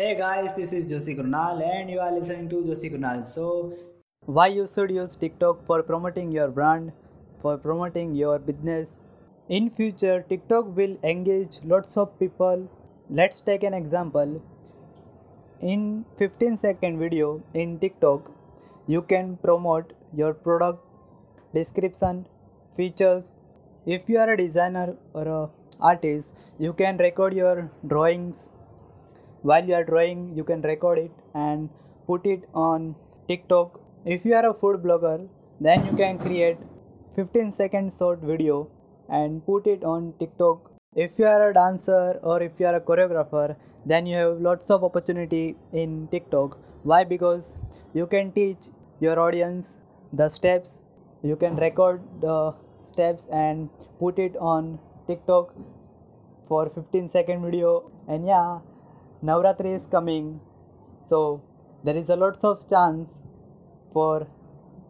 Hey guys, this is Joshi Krunal and you are listening to Joshi Krunal. So, why you should use TikTok for promoting your brand, for promoting your business? In future, TikTok will engage lots of people. Let's take an example. In 15 second video in TikTok, you can promote your product, description, features. If you are a designer or a artist, you can record your drawings while you are drawing you can record it and put it on tiktok. If you are a food blogger then you can create 15 second short video and put it on tiktok. If you are a dancer or if you are a choreographer then you have lots of opportunity in tiktok. Why? Because you can teach your audience the steps. You can record the steps and put it on tiktok for 15 second video. And yeah Navratri is coming, so there is a lots of chance for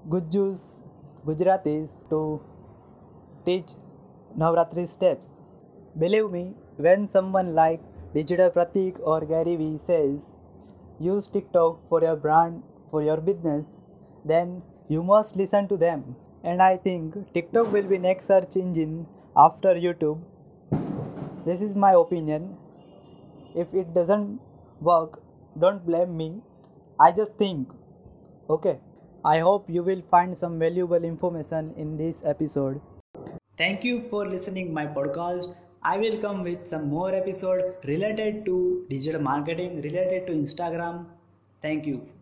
Gujjus, Gujaratis to teach Navratri steps. Believe me, when someone like Digital Pratik or Gary Vee says use TikTok for your brand, for your business, then you must listen to them. And I think TikTok will be next search engine after YouTube. This is my opinion if it doesn't work don't blame me. I just think. Okay. I hope you will find some valuable information in this episode. Thank you for listening my podcast. I will come with some more episode related to digital marketing related to instagram. Thank you